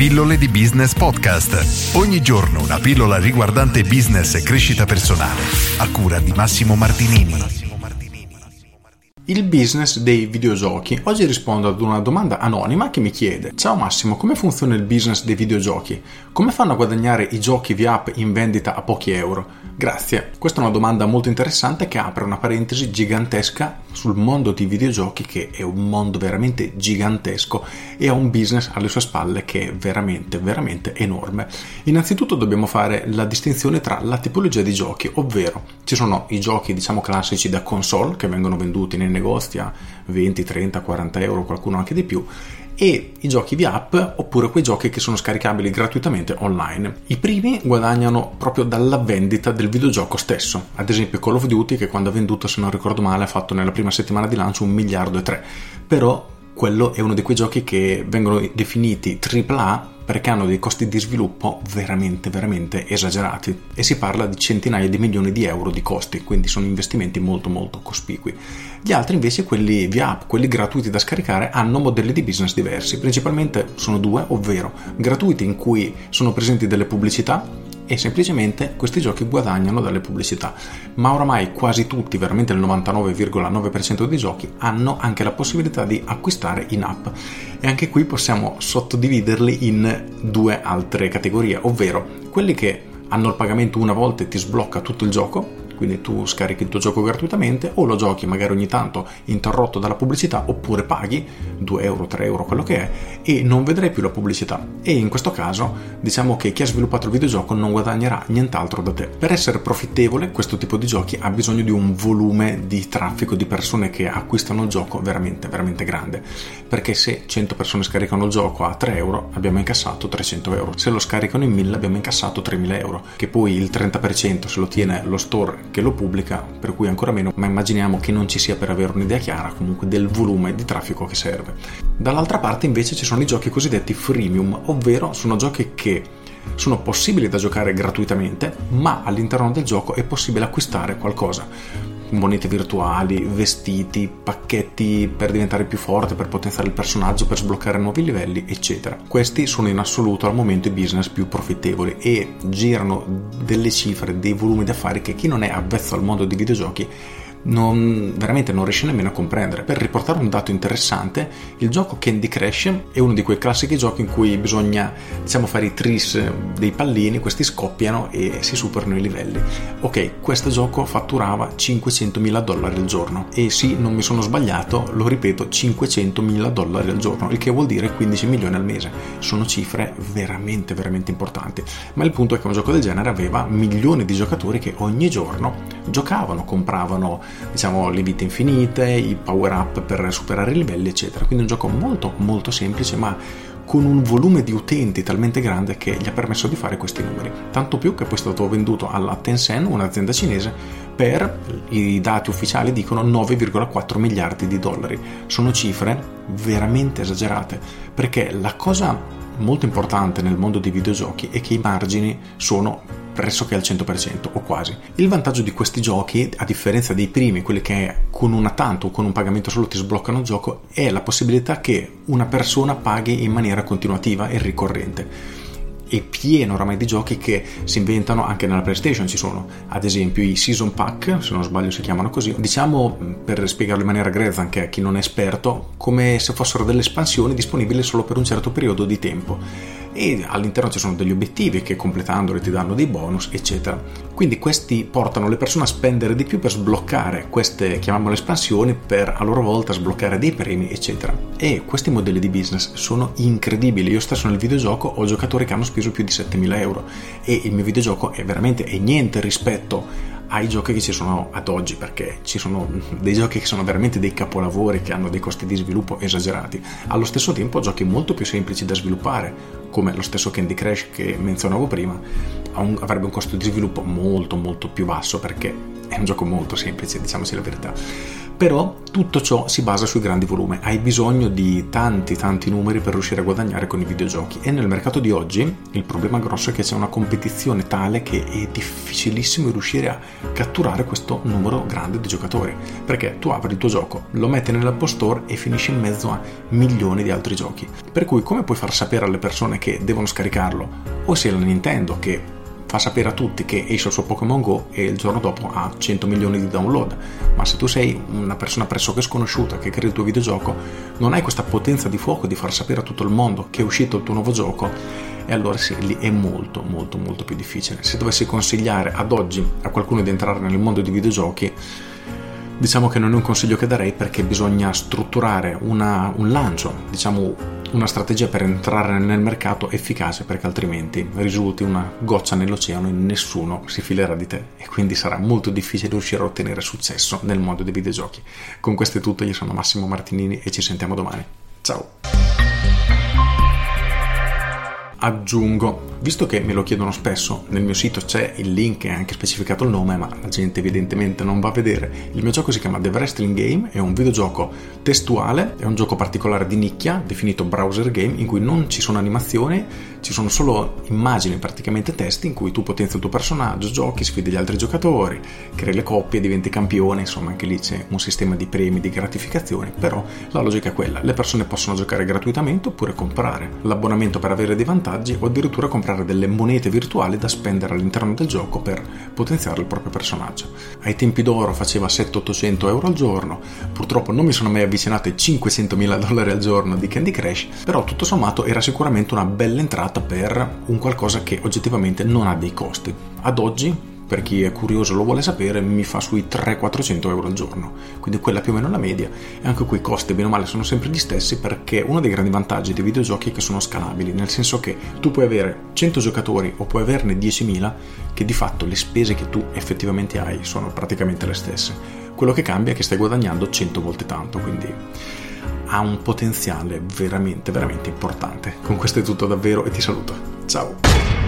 Pillole di Business Podcast. Ogni giorno una pillola riguardante business e crescita personale. A cura di Massimo Martinini. Il business dei videogiochi. Oggi rispondo ad una domanda anonima che mi chiede: Ciao Massimo, come funziona il business dei videogiochi? Come fanno a guadagnare i giochi via app in vendita a pochi euro? Grazie. Questa è una domanda molto interessante che apre una parentesi gigantesca sul mondo dei videogiochi, che è un mondo veramente gigantesco e ha un business alle sue spalle che è veramente, veramente enorme. Innanzitutto dobbiamo fare la distinzione tra la tipologia di giochi, ovvero ci sono i giochi, diciamo, classici da console che vengono venduti nei negozi a 20, 30, 40 euro, qualcuno anche di più, e i giochi via app oppure quei giochi che sono scaricabili gratuitamente online. I primi guadagnano proprio dalla vendita del videogioco stesso, ad esempio Call of Duty che quando ha venduto, se non ricordo male, ha fatto nella prima settimana di lancio un miliardo e tre, però quello è uno di quei giochi che vengono definiti AAA perché hanno dei costi di sviluppo veramente, veramente esagerati e si parla di centinaia di milioni di euro di costi, quindi sono investimenti molto, molto cospicui. Gli altri invece, quelli via app, quelli gratuiti da scaricare, hanno modelli di business diversi, principalmente sono due, ovvero gratuiti in cui sono presenti delle pubblicità e semplicemente questi giochi guadagnano dalle pubblicità. Ma oramai quasi tutti, veramente il 99,9% dei giochi, hanno anche la possibilità di acquistare in app. E anche qui possiamo sottodividerli in due altre categorie, ovvero quelli che hanno il pagamento una volta e ti sblocca tutto il gioco, quindi tu scarichi il tuo gioco gratuitamente o lo giochi magari ogni tanto interrotto dalla pubblicità oppure paghi 2 euro, 3 euro, quello che è e non vedrai più la pubblicità. E in questo caso diciamo che chi ha sviluppato il videogioco non guadagnerà nient'altro da te. Per essere profittevole questo tipo di giochi ha bisogno di un volume di traffico di persone che acquistano il gioco veramente veramente grande. Perché se 100 persone scaricano il gioco a 3 euro abbiamo incassato 300 euro, se lo scaricano in 1000 abbiamo incassato 3000 euro che poi il 30% se lo tiene lo store che lo pubblica, per cui ancora meno, ma immaginiamo che non ci sia per avere un'idea chiara comunque del volume di traffico che serve. Dall'altra parte invece ci sono i giochi cosiddetti freemium, ovvero sono giochi che sono possibili da giocare gratuitamente, ma all'interno del gioco è possibile acquistare qualcosa monete virtuali, vestiti, pacchetti per diventare più forte, per potenziare il personaggio, per sbloccare nuovi livelli, eccetera. Questi sono in assoluto al momento i business più profittevoli e girano delle cifre, dei volumi d'affari che chi non è avvezzo al mondo dei videogiochi non, veramente non riesce nemmeno a comprendere. Per riportare un dato interessante, il gioco Candy Crush è uno di quei classici giochi in cui bisogna diciamo, fare i tris dei pallini, questi scoppiano e si superano i livelli. Ok, questo gioco fatturava 500.000 dollari al giorno e sì, non mi sono sbagliato, lo ripeto, 500.000 dollari al giorno, il che vuol dire 15 milioni al mese. Sono cifre veramente, veramente importanti. Ma il punto è che un gioco del genere aveva milioni di giocatori che ogni giorno giocavano, compravano diciamo le vite infinite, i power up per superare i livelli eccetera. Quindi un gioco molto molto semplice ma con un volume di utenti talmente grande che gli ha permesso di fare questi numeri. Tanto più che poi è stato venduto alla Tencent, un'azienda cinese, per i dati ufficiali dicono 9,4 miliardi di dollari. Sono cifre veramente esagerate perché la cosa molto importante nel mondo dei videogiochi è che i margini sono pressoché al 100% o quasi. Il vantaggio di questi giochi, a differenza dei primi, quelli che con una tanto o con un pagamento solo ti sbloccano il gioco, è la possibilità che una persona paghi in maniera continuativa e ricorrente è pieno oramai di giochi che si inventano anche nella PlayStation. Ci sono ad esempio i Season Pack, se non sbaglio si chiamano così. Diciamo, per spiegarlo in maniera grezza anche a chi non è esperto, come se fossero delle espansioni disponibili solo per un certo periodo di tempo e all'interno ci sono degli obiettivi che completandoli ti danno dei bonus, eccetera. Quindi questi portano le persone a spendere di più per sbloccare queste, chiamiamole espansioni, per a loro volta sbloccare dei premi, eccetera. E questi modelli di business sono incredibili. Io stesso nel videogioco ho giocatori che hanno speso più di 7000 euro e il mio videogioco è veramente è niente rispetto ai giochi che ci sono ad oggi, perché ci sono dei giochi che sono veramente dei capolavori che hanno dei costi di sviluppo esagerati. Allo stesso tempo giochi molto più semplici da sviluppare, come lo stesso Candy Crush che menzionavo prima, avrebbe un costo di sviluppo molto molto più basso perché è un gioco molto semplice, diciamoci la verità. Però tutto ciò si basa sui grandi volumi, hai bisogno di tanti tanti numeri per riuscire a guadagnare con i videogiochi e nel mercato di oggi il problema grosso è che c'è una competizione tale che è difficilissimo riuscire a catturare questo numero grande di giocatori, perché tu apri il tuo gioco, lo metti nell'App Store e finisci in mezzo a milioni di altri giochi. Per cui come puoi far sapere alle persone che devono scaricarlo? O se la Nintendo che fa sapere a tutti che esce il suo Pokémon Go e il giorno dopo ha 100 milioni di download. Ma se tu sei una persona pressoché sconosciuta che crea il tuo videogioco, non hai questa potenza di fuoco di far sapere a tutto il mondo che è uscito il tuo nuovo gioco, e allora sì, lì è molto molto molto più difficile. Se dovessi consigliare ad oggi a qualcuno di entrare nel mondo dei videogiochi, diciamo che non è un consiglio che darei perché bisogna strutturare una, un lancio, diciamo una strategia per entrare nel mercato efficace perché altrimenti risulti una goccia nell'oceano e nessuno si filerà di te e quindi sarà molto difficile riuscire a ottenere successo nel mondo dei videogiochi. Con questo è tutto, io sono Massimo Martinini e ci sentiamo domani. Ciao! aggiungo, visto che me lo chiedono spesso, nel mio sito c'è il link e anche specificato il nome, ma la gente evidentemente non va a vedere. Il mio gioco si chiama The Wrestling Game, è un videogioco testuale, è un gioco particolare di nicchia, definito browser game, in cui non ci sono animazioni, ci sono solo immagini, praticamente testi, in cui tu potenzi il tuo personaggio, giochi, sfidi gli altri giocatori, crei le coppie, diventi campione, insomma anche lì c'è un sistema di premi, di gratificazioni, però la logica è quella, le persone possono giocare gratuitamente oppure comprare l'abbonamento per avere dei vantaggi o addirittura comprare delle monete virtuali da spendere all'interno del gioco per potenziare il proprio personaggio. Ai tempi d'oro faceva 700-800 euro al giorno, purtroppo non mi sono mai avvicinato ai 500.000 dollari al giorno di Candy Crush, però tutto sommato era sicuramente una bella entrata per un qualcosa che oggettivamente non ha dei costi. Ad oggi per chi è curioso lo vuole sapere, mi fa sui 300-400 euro al giorno, quindi quella più o meno la media, e anche qui i costi bene o male sono sempre gli stessi perché uno dei grandi vantaggi dei videogiochi è che sono scalabili, nel senso che tu puoi avere 100 giocatori o puoi averne 10.000, che di fatto le spese che tu effettivamente hai sono praticamente le stesse. Quello che cambia è che stai guadagnando 100 volte tanto, quindi ha un potenziale veramente, veramente importante. Con questo è tutto davvero e ti saluto. Ciao!